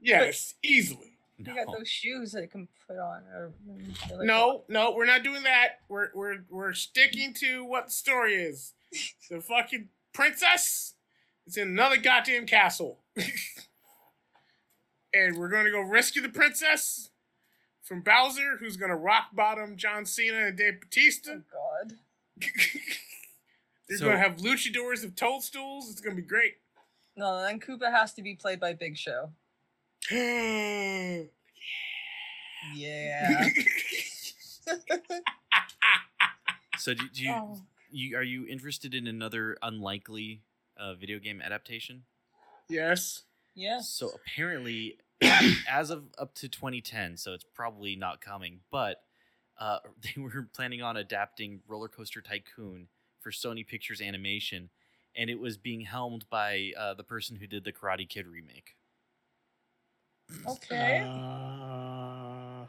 Yes, easily. No. You got those shoes that it can put on. Or, like- No, no, we're not doing that. We're we're we're sticking to what the story is. The fucking princess is in another goddamn castle. and we're gonna go rescue the princess from Bowser, who's gonna rock bottom John Cena and Dave Batista. Oh God. They're So- gonna have luchadors of toadstools. It's gonna be great. No, then Koopa has to be played by Big Show. Yeah. So do, do you, Oh. you are you interested in another unlikely uh, video game adaptation? yes. Yes. So apparently, as of up to 2010, so it's probably not coming. But uh, they were planning on adapting Roller Coaster Tycoon for Sony Pictures Animation, and it was being helmed by uh, the person who did the Karate Kid remake. Okay. Uh,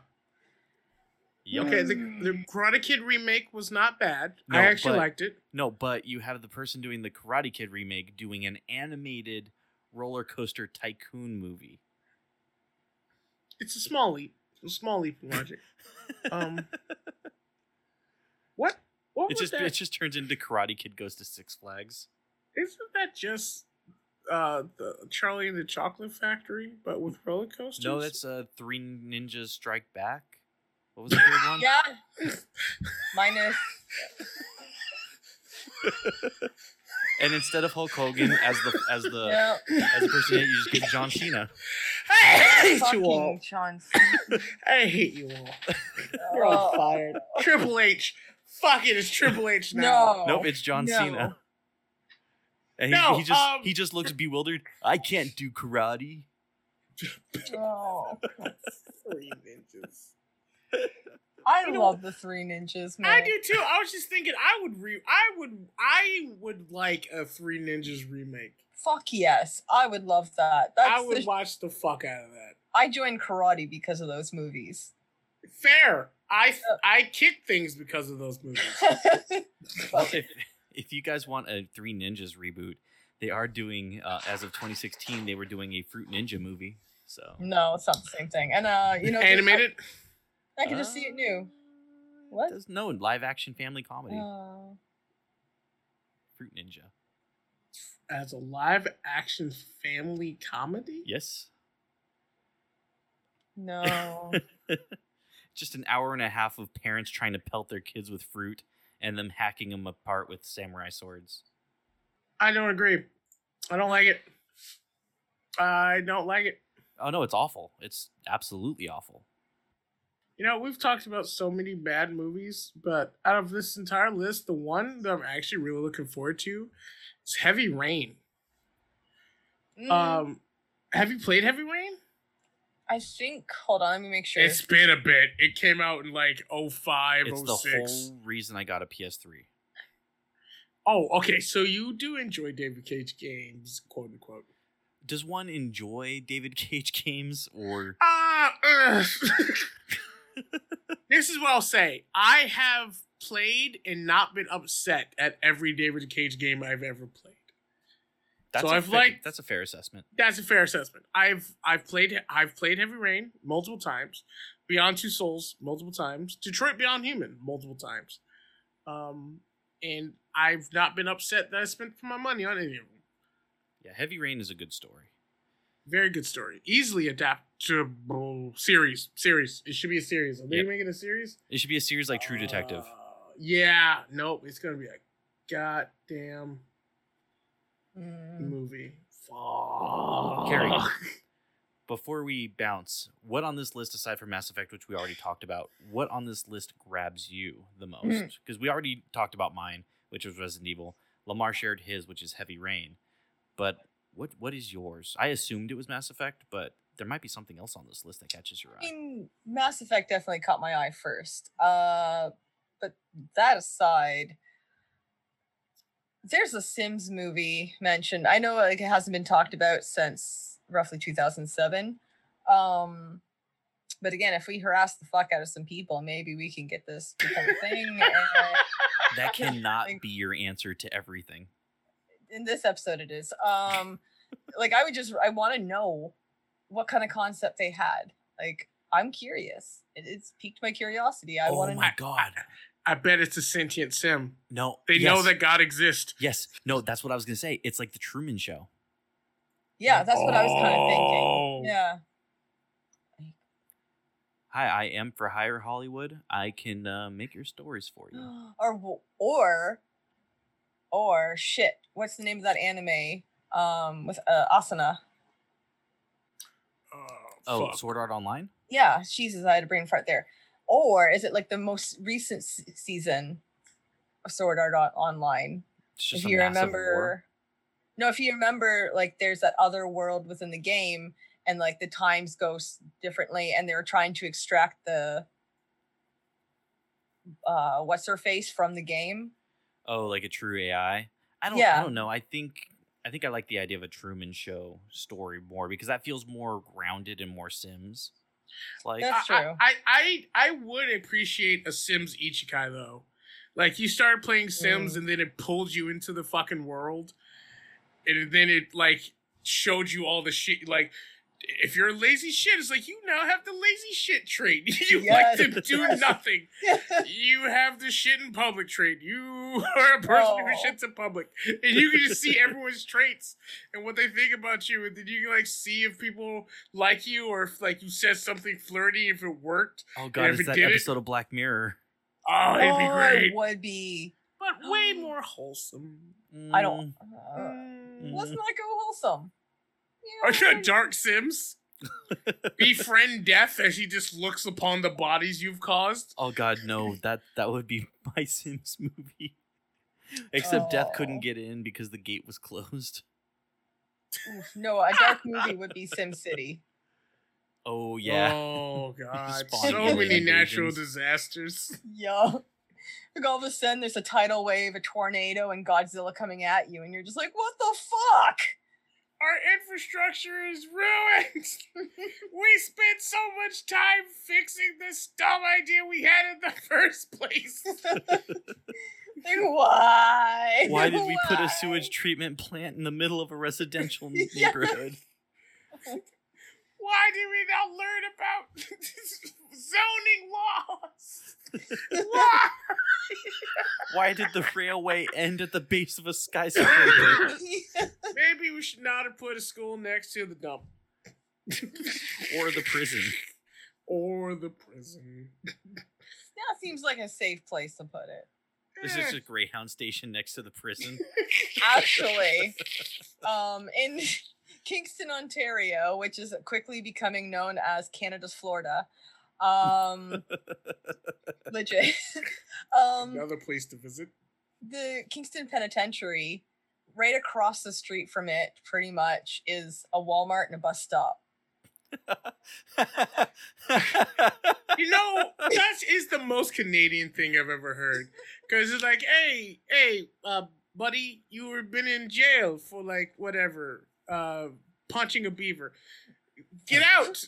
Yep. Okay, the, the Karate Kid remake was not bad. No, I actually but- liked it. No, but you have the person doing the Karate Kid remake doing an animated Roller Coaster Tycoon movie. It's a small leap. A small leap in logic. Um, what? What it was just that? it just turns into Karate Kid goes to Six Flags. Isn't that just uh the Charlie and the Chocolate Factory, but with roller coasters? No, that's uh, Three Ninjas Strike Back. What was the third one? Yeah. Minus. And instead of Hulk Hogan as the as the yeah. as the person, you just get John Cena. I hate you all. Fucking John. I hate you all. You're all Oh, fired. Triple H. Fuck it, it's Triple H now. no. Nope, it's John No. Cena. And he, No, he just um, he just looks bewildered. I can't do karate. Oh. Three ninjas. I You know- love the Three Ninjas, man. I do too. I was just thinking I would re I would I would like a Three Ninjas remake. Fuck yes. I would love that. That's I would the- watch the fuck out of that. I joined karate because of those movies. Fair. I Uh, I kick things because of those movies. Fuck it. If if you guys want a Three Ninjas reboot, they are doing uh, as of 2016. They were doing a Fruit Ninja movie. So no, it's not the same thing. And uh, you know, Animated. I, I can just see it new. What? Does, no, live action family comedy. Uh, Fruit Ninja. as a live action family comedy. Yes. no. Just an hour and a half of parents trying to pelt their kids with fruit and them hacking them apart with samurai swords. I don't agree. I don't like it. I don't like it. Oh no, it's awful. It's absolutely awful. You know, we've talked about so many bad movies, but out of this entire list, the one that I'm actually really looking forward to is Heavy Rain. Mm, Um, have you played Heavy Rain? I think. Hold on, let me make sure. It's been a bit. It came out in like 05, It's the whole reason I got a PS3. Oh, okay. So you do enjoy David Cage games, quote unquote. Does one enjoy David Cage games or Ah, ugh. this is what I'll say. I have played and not been upset at every David Cage game I've ever played. That's So I've liked- that's a fair assessment. That's a fair assessment. I've I've played I've played Heavy Rain multiple times, Beyond Two Souls multiple times, Detroit Beyond Human multiple times, um, and I've not been upset that I spent my money on any of them. Yeah, Heavy Rain is a good story. Very good story, easily adaptable series. Series. It should be a series. Are they Yep. making a series? It should be a series like True Detective. Uh, yeah. Nope. It's gonna be a goddamn Mm. movie. Fuck. Carrie. Before we bounce, what on this list, aside from Mass Effect, which we already talked about, what on this list grabs you the most? Mm. Because we already talked about mine, which was Resident Evil. Lemar shared his, which is Heavy Rain. But what what is yours? I assumed it was Mass Effect, but there might be something else on this list that catches your eye. I eye. mean, Mass Effect definitely caught my eye first. Uh, but that aside, there's a Sims movie mentioned. I know like, it hasn't been talked about since roughly 2007. Um, but again, if we harass the fuck out of some people, maybe we can get this become a thing. and That cannot be your answer to everything. in this episode, it is. Um, like I would just, I want to know what kind of concept they had. Like, I'm curious. It, it's piqued my curiosity. I oh want to know my know. god. I bet it's a sentient sim. No. They know that God exists. Yes. No, that's what I was gonna say. It's like the Truman Show. Yeah, that's what I was kind of Oh. thinking. Yeah. Hi, I am for hire Hollywood. I can uh, make your stories for you. or or or shit. What's the name of that anime? Um, with uh, Asuna. Oh, Oh. Sword Art Online? Yeah, Jesus, I had a brain fart there. Or is it like the most recent s- season of Sword Art on- Online? It's just if a you remember, war. no, if you remember, like there's that other world within the game, and like the times go s- differently, and they're trying to extract the uh what's her face from the game. Oh, like a true AI. I don't. Yeah. I don't know. I think. I think I like the idea of a Truman Show story more because that feels more grounded and more Sims. Like That's I- true. I, I I would appreciate a Sims isekai though. Like you started playing Sims Mm. and then it pulled you into the fucking world, and then it like showed you all the shit. Like if you're a lazy shit, it's like you now have the lazy shit trait. you Yes. like to do Yes. nothing. You have the shit in public trait. You are a person Oh. who shits in public, and you can just see everyone's traits and what they think about you, and then you can like see if people like you or if like you said something flirty, if it worked. oh god, it's it that did it- episode of Black Mirror. Oh, it'd be Oh, great, It would be. but way more wholesome. I don't. Mm, Uh, Mm. let's not go wholesome. Are Yeah, you Dark Sims? Befriend death as he just looks upon the bodies you've caused. Oh god, no. That that would be my Sims movie. Except Death Oh. couldn't get in because the gate was closed. no, a dark movie would be Sim City. Oh yeah. Oh god. So many natural disasters. Yeah. Like all of a sudden, there's a tidal wave, a tornado, and Godzilla coming at you, and you're just like, "What the fuck?" Our infrastructure is ruined. we spent so much time fixing this dumb idea we had in the first place. Like, why? Why did we put a sewage treatment plant in the middle of a residential neighborhood? Why did we not learn about zoning laws? Why? Why did the railway end at the base of a skyscraper? Maybe we should not have put a school next to the dump. or the prison? Or the prison. that seems like a safe place to put it. this Eh. just a Greyhound station next to the prison. Actually, um, in Kingston, Ontario, which is quickly becoming known as Canada's Florida, um, legit. um, Another place to visit. the Kingston Penitentiary, right across the street from it, pretty much, is a Walmart and a bus stop. You know, that is the most Canadian thing I've ever heard. Because it's like, hey, hey, uh, buddy, you were been in jail for like whatever, uh, punching a beaver. Get out.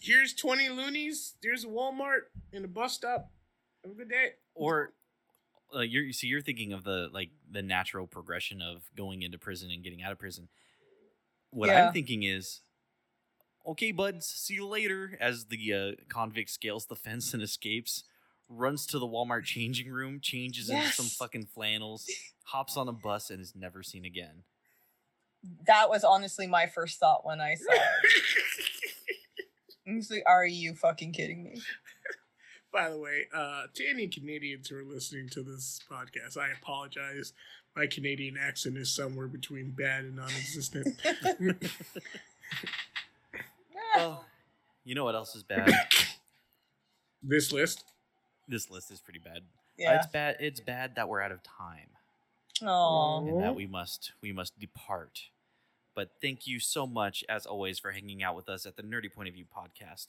Here's 20 loonies. There's a Walmart and a bus stop. Have a good day. or uh, you're so you're thinking of the like the natural progression of going into prison and getting out of prison. What Yeah. I'm thinking is, okay, buds, see you later. As the uh, convict scales the fence and escapes, runs to the Walmart changing room, changes into some fucking flannels, hops on a bus, and is never seen again. That was honestly my first thought when I saw it. I was like, are you fucking kidding me? By the way, uh, to any Canadians who are listening to this podcast, I apologize. My Canadian accent is somewhere between bad and non-existent. Well, you know what else is bad? this list. this list is pretty bad. Uh, yeah. It's bad. It's bad that we're out of time Oh. and that we must we must depart. But thank you so much, as always, for hanging out with us at the Nerdy Point of View podcast.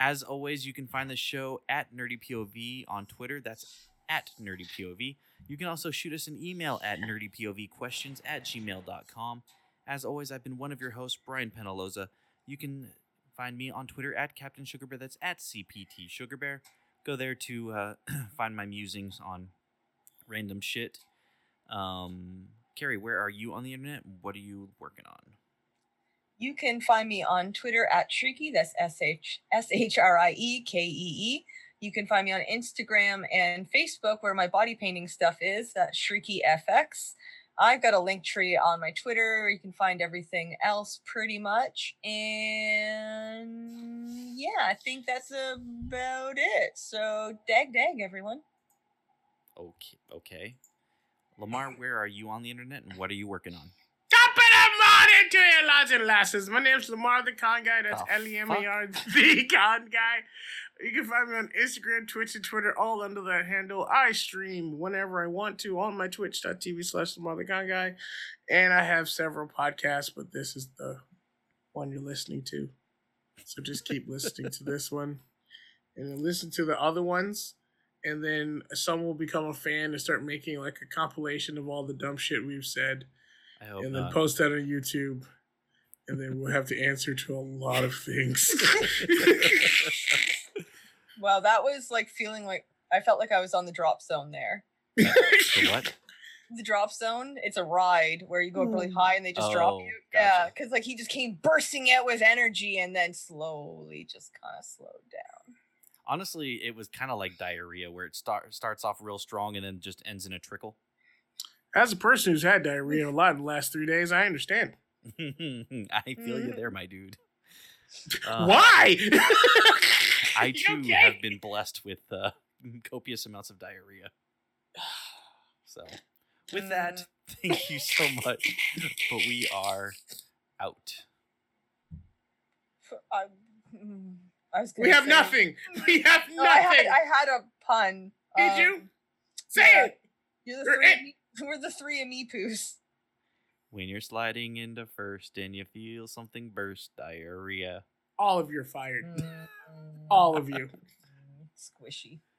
As always, you can find the show at Nerdy POV on Twitter. That's at Nerdy POV. You can also shoot us an email at nerdypovquestions at gmail.com. As always, I've been one of your hosts, Brian Penaloza. You can find me on Twitter at Captain Sugarbear. That's at CPT Sugarbear. Go there to uh, find my musings on random shit. Um, Carrie, where are you on the internet? What are you working on? You can find me on Twitter at Shriekee. That's S H S H R I E K E E. You can find me on Instagram and Facebook where my body painting stuff is. That's Shriekee FX. I've got a link tree on my Twitter. You can find everything else pretty much. And yeah, I think that's about it. So dag dag everyone. Okay, okay. Lemar, where are you on the internet and what are you working on? Top of the morning to you, lads and lasses. My name's Lemar the Con Guy. That's The L E M A R the Con Guy. You can find me on Instagram, Twitch, and Twitter, all under that handle. I stream whenever I want to on my twitch.tv slash Lemar the Con Guy. And I have several podcasts, but this is the one you're listening to. So just keep listening to this one. And then listen to the other ones. And then some will become a fan and start making like a compilation of all the dumb shit we've said I hope and then not. post that on YouTube, and then we'll have to answer to a lot of things. Wow, that was like feeling like I felt like I was on the drop zone there. the what? the drop zone it's a ride where you go up really hmm. high and they just drop Oh, you yeah because like he just came bursting out with energy and then slowly just kind of slowed down Honestly, it was kind of like diarrhea where it start, starts off real strong and then just ends in a trickle. As a person who's had diarrhea a lot in the last three days, I understand. I feel you there, my dude. Uh, Why? I too okay? have been blessed with uh, copious amounts of diarrhea. So, with that, thank you so much. But we are out. F- I, mm, I was We gonna have say- nothing. We have No, I had nothing. I had a pun. Did you? um, Say yeah. it. You're the Or three. it- We're the three of me poos. When you're sliding into first and you feel something burst, diarrhea. All of you are fired. Mm, All of you. Squishy.